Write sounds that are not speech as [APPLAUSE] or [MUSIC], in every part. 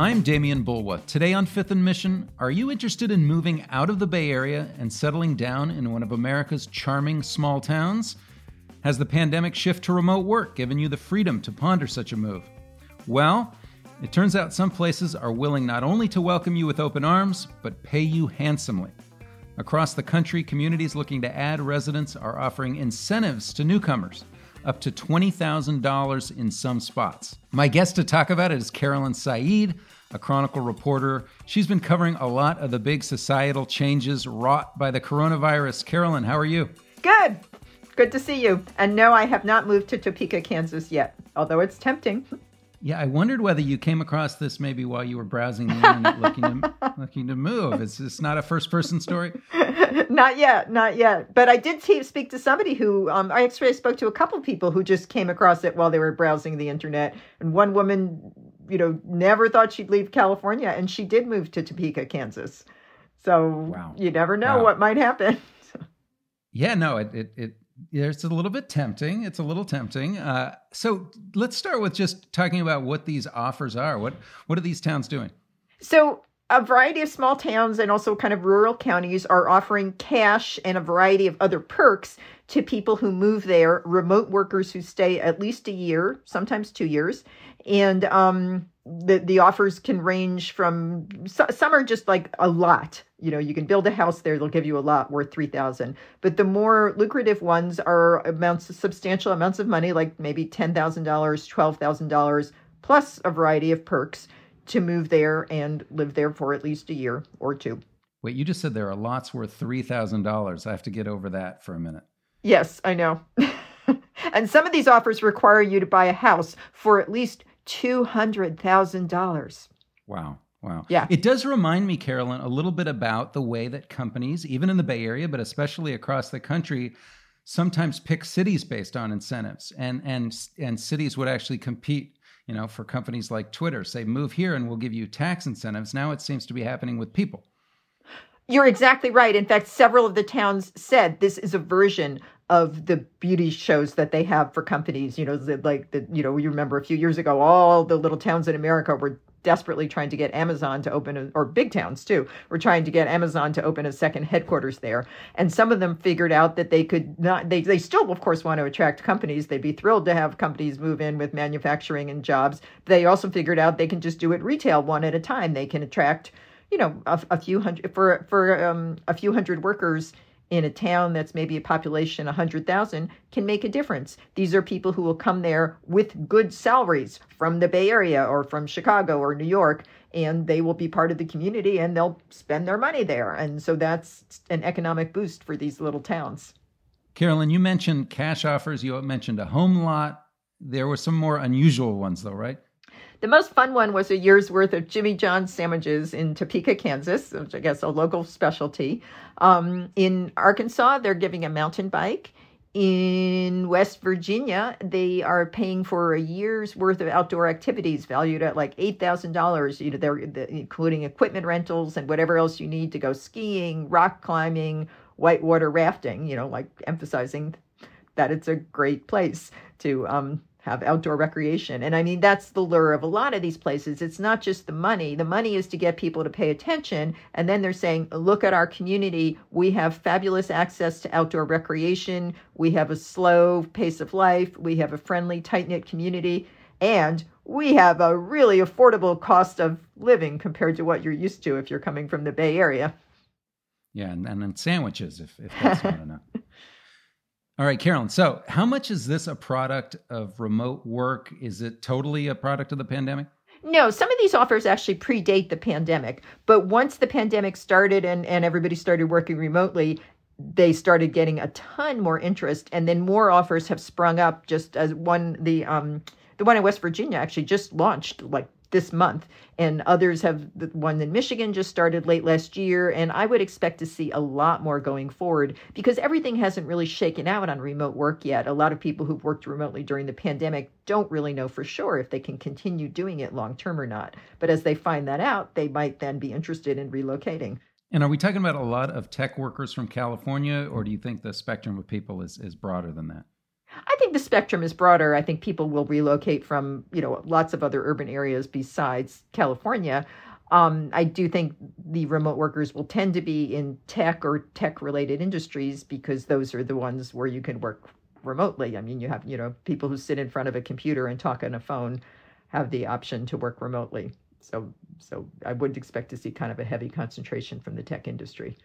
I'm Demian Bulwa. Today on Fifth and Mission, are you interested in moving out of the Bay Area and settling down in one of America's charming small towns? Has the pandemic shift to remote work given you the freedom to ponder such a move? Well, it turns out some places are willing not only to welcome you with open arms, but pay you handsomely. Across the country, communities looking to add residents are offering incentives to newcomers, up to $20,000 in some spots. My guest to talk about it is Carolyn Said, a Chronicle reporter. She's been covering a lot of the big societal changes wrought by the coronavirus. Carolyn, how are you? Good. Good to see you. And no, I have not moved to Topeka, Kansas yet, although it's tempting. Yeah, I wondered whether you came across this maybe while you were browsing the internet looking to [LAUGHS] looking to move. Is this not a first person story? [LAUGHS] not yet, not yet. But I did speak to somebody who um, I actually spoke to a couple people who just came across it while they were browsing the internet. And one woman, you know, never thought she'd leave California, and she did move to Topeka, Kansas. So wow. you never know wow. what might happen. [LAUGHS] yeah, no, it, it it it's a little bit tempting. It's a little tempting. Uh, so let's start with just talking about what these offers are. What what are these towns doing? So a variety of small towns and also kind of rural counties are offering cash and a variety of other perks to people who move there, remote workers who stay at least a year, sometimes two years, and um, the the offers can range from some are just like a lot. You know you can build a house there they'll give you a lot worth 3000 but the more lucrative ones are amounts substantial amounts of money like maybe $10000 $12000 plus a variety of perks to move there and live there for at least a year or two. Wait you just said there are lots worth $3000 i have to get over that for a minute. Yes i know. [LAUGHS] And some of these offers require you to buy a house for at least $200,000. Wow. Wow. Yeah. It does remind me, Carolyn, a little bit about the way that companies, even in the Bay Area, but especially across the country, sometimes pick cities based on incentives. And and and cities would actually compete, you know, for companies like Twitter, say, move here and we'll give you tax incentives. Now it seems to be happening with people. You're exactly right. In fact, several of the towns said this is a version of the beauty shows that they have for companies. You know, the, like the you know, you remember a few years ago, all the little towns in America were desperately trying to get Amazon to open, a, or big towns too, were trying to get Amazon to open a second headquarters there. And some of them figured out that they could not, they, they still, of course, want to attract companies. They'd be thrilled to have companies move in with manufacturing and jobs. They also figured out they can just do it retail one at a time. They can attract, you know, a, a few hundred, for, for um, a few hundred workers in a town that's maybe a population 100,000 can make a difference. These are people who will come there with good salaries from the Bay Area or from Chicago or New York, and they will be part of the community and they'll spend their money there. And so that's an economic boost for these little towns. Carolyn, you mentioned cash offers, you mentioned a home lot. There were some more unusual ones, though, right? The most fun one was a year's worth of Jimmy John's sandwiches in Topeka, Kansas, which I guess a local specialty. Um, in Arkansas, they're giving a mountain bike. In West Virginia, they are paying for a year's worth of outdoor activities valued at like eight thousand dollars. You know, they're including equipment rentals and whatever else you need to go skiing, rock climbing, whitewater rafting. You know, like emphasizing that it's a great place to um, have outdoor recreation. And I mean, that's the lure of a lot of these places. It's not just the money. The money is to get people to pay attention. And then they're saying, look at our community. We have fabulous access to outdoor recreation. We have a slow pace of life. We have a friendly, tight knit community. And we have a really affordable cost of living compared to what you're used to if you're coming from the Bay Area. Yeah, and, and then sandwiches if, if that's not [LAUGHS] enough. All right, Carolyn. So, how much is this a product of remote work? Is it totally a product of the pandemic? No, some of these offers actually predate the pandemic. But once the pandemic started and, and everybody started working remotely, they started getting a ton more interest. And then more offers have sprung up just as one, the, um, the one in West Virginia actually just launched like this month, and others have the one in Michigan just started late last year. And I would expect to see a lot more going forward because everything hasn't really shaken out on remote work yet. A lot of people who've worked remotely during the pandemic don't really know for sure if they can continue doing it long term or not. But as they find that out, they might then be interested in relocating. And are we talking about a lot of tech workers from California, or do you think the spectrum of people is, is broader than that? I think the spectrum is broader. I think people will relocate from, you know, lots of other urban areas besides California. Um, I do think the remote workers will tend to be in tech or tech related industries because those are the ones where you can work remotely. I mean, you have, you know, people who sit in front of a computer and talk on a phone have the option to work remotely. So, so I would expect to see kind of a heavy concentration from the tech industry.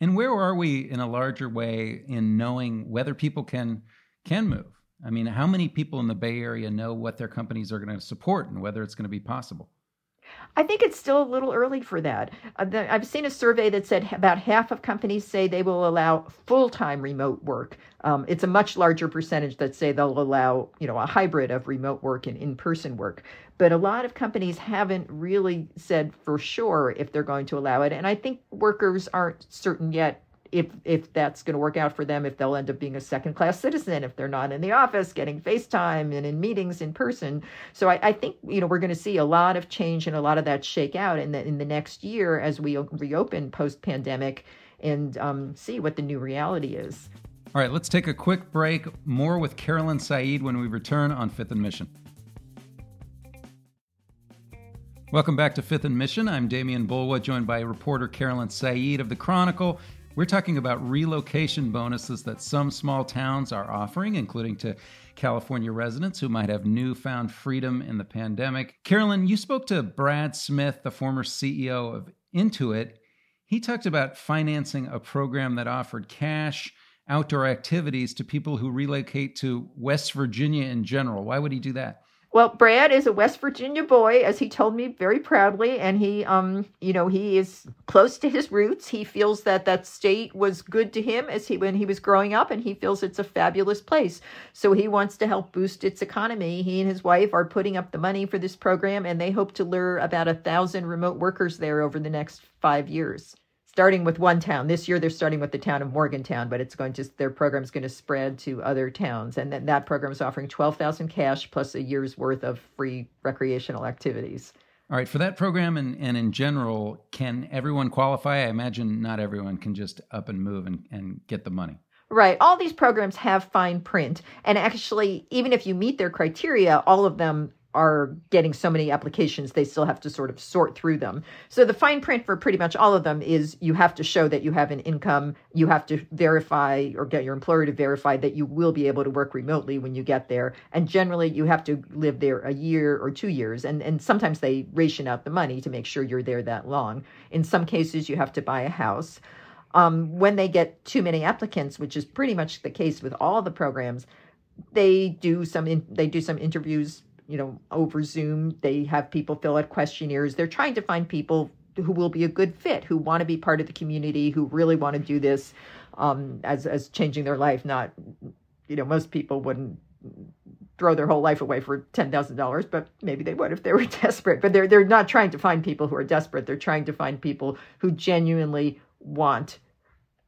And where are we in a larger way in knowing whether people can can move? I mean, how many people in the Bay Area know what their companies are going to support and whether it's going to be possible? I think it's still a little early for that. Uh, I've seen a survey that said about half of companies say they will allow full-time remote work. Um, it's a much larger percentage that say they'll allow, you know, a hybrid of remote work and in-person work. But a lot of companies haven't really said for sure if they're going to allow it, and I think workers aren't certain yet if if that's going to work out for them, if they'll end up being a second class citizen, if they're not in the office getting FaceTime and in meetings in person. So I, I think you know we're going to see a lot of change and a lot of that shake out in the in the next year as we reopen post pandemic and um, see what the new reality is. All right, let's take a quick break. More with Carolyn Said when we return on Fifth and Mission. Welcome back to Fifth and Mission. I'm Demian Bulwa, joined by reporter Carolyn Said of the Chronicle we're talking about relocation bonuses that some small towns are offering, including to California residents who might have newfound freedom in the pandemic. Carolyn, you spoke to Brad Smith, the former CEO of Intuit. He talked about financing a program that offered cash outdoor activities to people who relocate to West Virginia in general. Why would he do that? Well, Brad is a West Virginia boy, as he told me very proudly, and he, um, you know, he is close to his roots. He feels that that state was good to him as he when he was growing up, and he feels it's a fabulous place. So he wants to help boost its economy. He and his wife are putting up the money for this program, and they hope to lure about a thousand remote workers there over the next five years starting with one town. This year they're starting with the town of Morgantown, but it's going to their program is going to spread to other towns, and then that program is offering twelve thousand cash plus a year's worth of free recreational activities. All right, for that program and, and in general, can everyone qualify? I imagine not everyone can just up and move and, and get the money. Right. All these programs have fine print. And actually, even if you meet their criteria, all of them are getting so many applications, they still have to sort of sort through them. So the fine print for pretty much all of them is you have to show that you have an income. You have to verify or get your employer to verify that you will be able to work remotely when you get there. And generally, you have to live there a year or two years. And, and sometimes they ration out the money to make sure you're there that long. In some cases, you have to buy a house. Um, when they get too many applicants, which is pretty much the case with all the programs, they do some in, they do some interviews you know, over Zoom. They have people fill out questionnaires. They're trying to find people who will be a good fit, who want to be part of the community, who really want to do this um, as as changing their life. Not, you know, most people wouldn't throw their whole life away for ten thousand dollars, but maybe they would if they were [LAUGHS] desperate. But they're they're not trying to find people who are desperate. They're trying to find people who genuinely want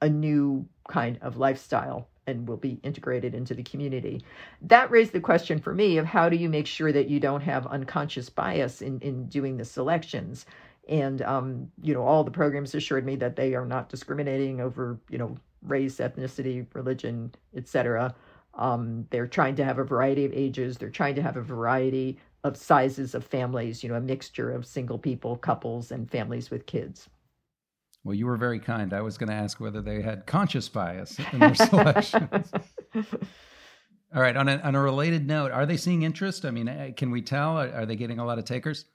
a new kind of lifestyle and will be integrated into the community. That raised the question for me of how do you make sure that you don't have unconscious bias in, in doing the selections? And, um, you know, all the programs assured me that they are not discriminating over, you know, race, ethnicity, religion, etc. Um, they're trying to have a variety of ages. They're trying to have a variety of sizes of families, you know, a mixture of single people, couples, and families with kids. Well, you were very kind. I was going to ask whether they had conscious bias in their [LAUGHS] selections. All right. On a, on a related note, are they seeing interest? I mean, eh, can we tell? Are, are they getting a lot of takers?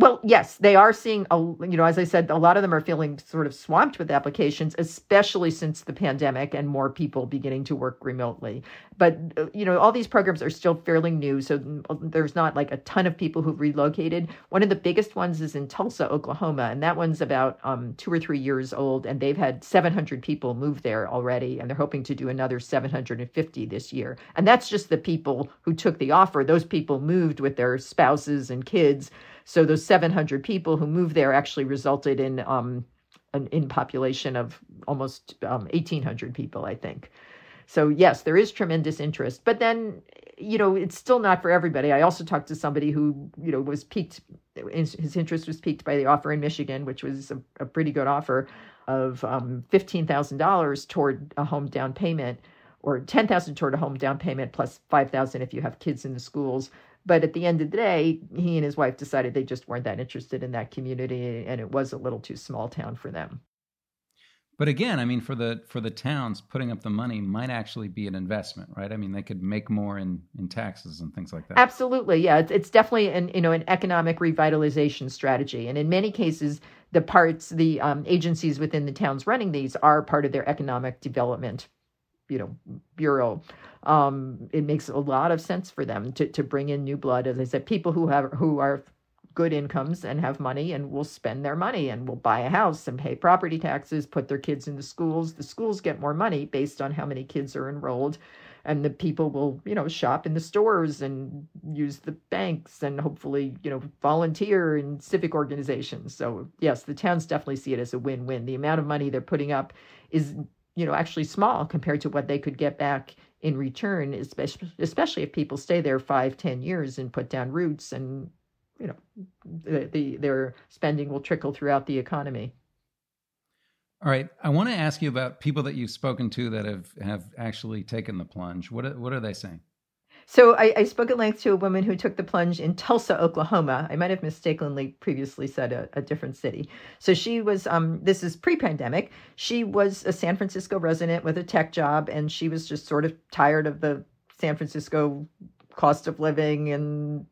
Well, yes, they are seeing, a, you know, as I said, a lot of them are feeling sort of swamped with applications, especially since the pandemic and more people beginning to work remotely. But, uh, you know, all these programs are still fairly new. So there's not like a ton of people who've relocated. One of the biggest ones is in Tulsa, Oklahoma, and that one's about um, two or three years old. And they've had 700 people move there already, and they're hoping to do another 750 this year. And that's just the people who took the offer. Those people moved with their spouses and kids. So those 700 people who moved there actually resulted in um, an in population of almost um, 1,800 people, I think. So yes, there is tremendous interest, but then you know it's still not for everybody. I also talked to somebody who you know was piqued. His interest was piqued by the offer in Michigan, which was a, a pretty good offer of um, fifteen thousand dollars toward a home down payment. or 10,000 toward a home down payment plus 5,000 if you have kids in the schools. But at the end of the day, he and his wife decided they just weren't that interested in that community and it was a little too small town for them. But again, I mean, for the for the towns, putting up the money might actually be an investment, right? I mean, they could make more in in taxes and things like that. Absolutely, yeah. It's, it's definitely an you know an economic revitalization strategy, and in many cases, the parts, the um, agencies within the towns running these are part of their economic development, you know, bureau. Um, it makes a lot of sense for them to to bring in new blood, as I said, people who have who are good incomes and have money and will spend their money and will buy a house and pay property taxes, put their kids into schools. The schools get more money based on how many kids are enrolled. And the people will, you know, shop in the stores and use the banks and hopefully, you know, volunteer in civic organizations. So, yes, the towns definitely see it as a win win. The amount of money they're putting up is, you know, actually small compared to what they could get back in return, especially, especially if people stay there five, ten years and put down roots and you know, the, the, their spending will trickle throughout the economy. All right, I want to ask you about people that you've spoken to that have have actually taken the plunge. What what are they saying? So I, I, spoke at length to a woman who took the plunge in Tulsa, Oklahoma. I might have mistakenly previously said a, a different city. So she was, um, this is pre-pandemic. She was a San Francisco resident with a tech job, and she was just sort of tired of the San Francisco cost of living and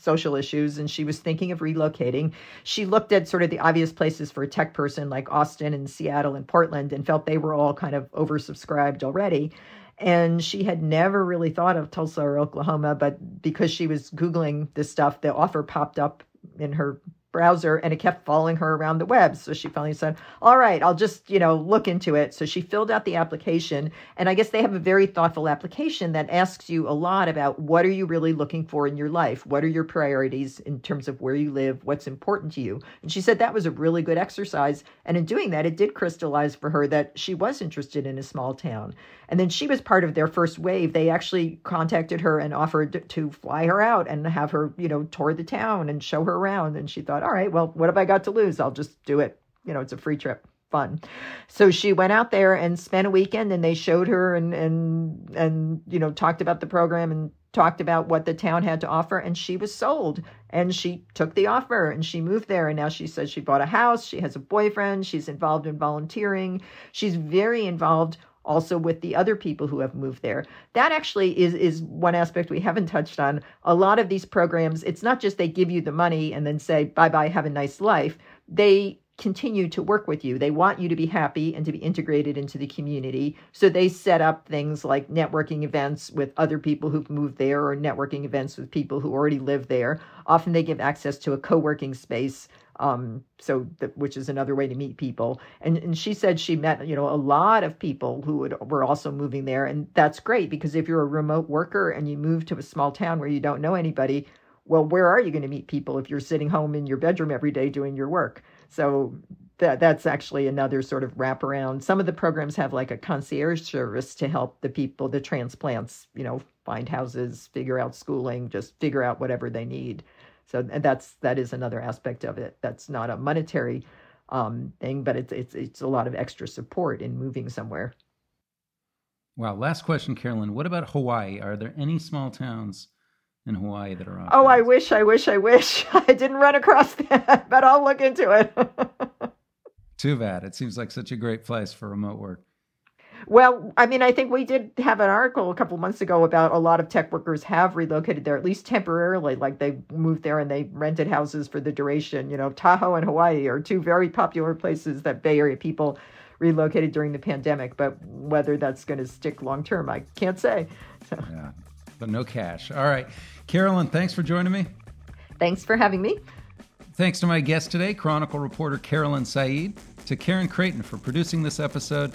social issues and she was thinking of relocating. She looked at sort of the obvious places for a tech person like Austin and Seattle and Portland and felt they were all kind of oversubscribed already. And she had never really thought of Tulsa or Oklahoma, but because she was Googling this stuff, the offer popped up in her browser and it kept following her around the web. So she finally said, All right, I'll just, you know, look into it. So she filled out the application. And I guess they have a very thoughtful application that asks you a lot about what are you really looking for in your life? What are your priorities in terms of where you live? What's important to you? And she said that was a really good exercise. And in doing that, it did crystallize for her that she was interested in a small town. And then she was part of their first wave. They actually contacted her and offered to fly her out and have her, you know, tour the town and show her around. And she thought, all right, well, what have I got to lose? I'll just do it. You know, it's a free trip. Fun. So she went out there and spent a weekend and they showed her and and and you know talked about the program and talked about what the town had to offer and she was sold and she took the offer and she moved there and now she says she bought a house she has a boyfriend she's involved in volunteering she's very involved also with the other people who have moved there. That actually is is one aspect we haven't touched on. A lot of these programs, it's not just they give you the money and then say bye bye, have a nice life. They continue to work with you. They want you to be happy and to be integrated into the community. So they set up things like networking events with other people who've moved there or networking events with people who already live there. Often they give access to a co-working space um, so which is another way to meet people. And and she said she met you know a lot of people who would, were also moving there, and that's great because if you're a remote worker and you move to a small town where you don't know anybody, well, where are you going to meet people if you're sitting home in your bedroom every day doing your work? So that that's actually another sort of wraparound. Some of the programs have like a concierge service to help the people, the transplants, you know, find houses, figure out schooling, just figure out whatever they need. So that's that is another aspect of it. That's not a monetary um, thing, but it's it's it's a lot of extra support in moving somewhere. Wow. Last question, Carolyn. What about Hawaii? Are there any small towns in Hawaii that are on? Oh, I wish, I wish, I wish. [LAUGHS] I didn't run across that, [LAUGHS] but I'll look into it. [LAUGHS] Too bad. It seems like such a great place for remote work. Well, I mean, I think we did have an article a couple months ago about a lot of tech workers have relocated there, at least temporarily. Like they moved there and they rented houses for the duration. You know, Tahoe and Hawaii are two very popular places that Bay Area people relocated during the pandemic. But whether that's going to stick long term, I can't say. So. Yeah, but no cash. All right. Carolyn, thanks for joining me. Thanks for having me. Thanks to my guest today, Chronicle reporter Carolyn Said, to Karen Creighton for producing this episode,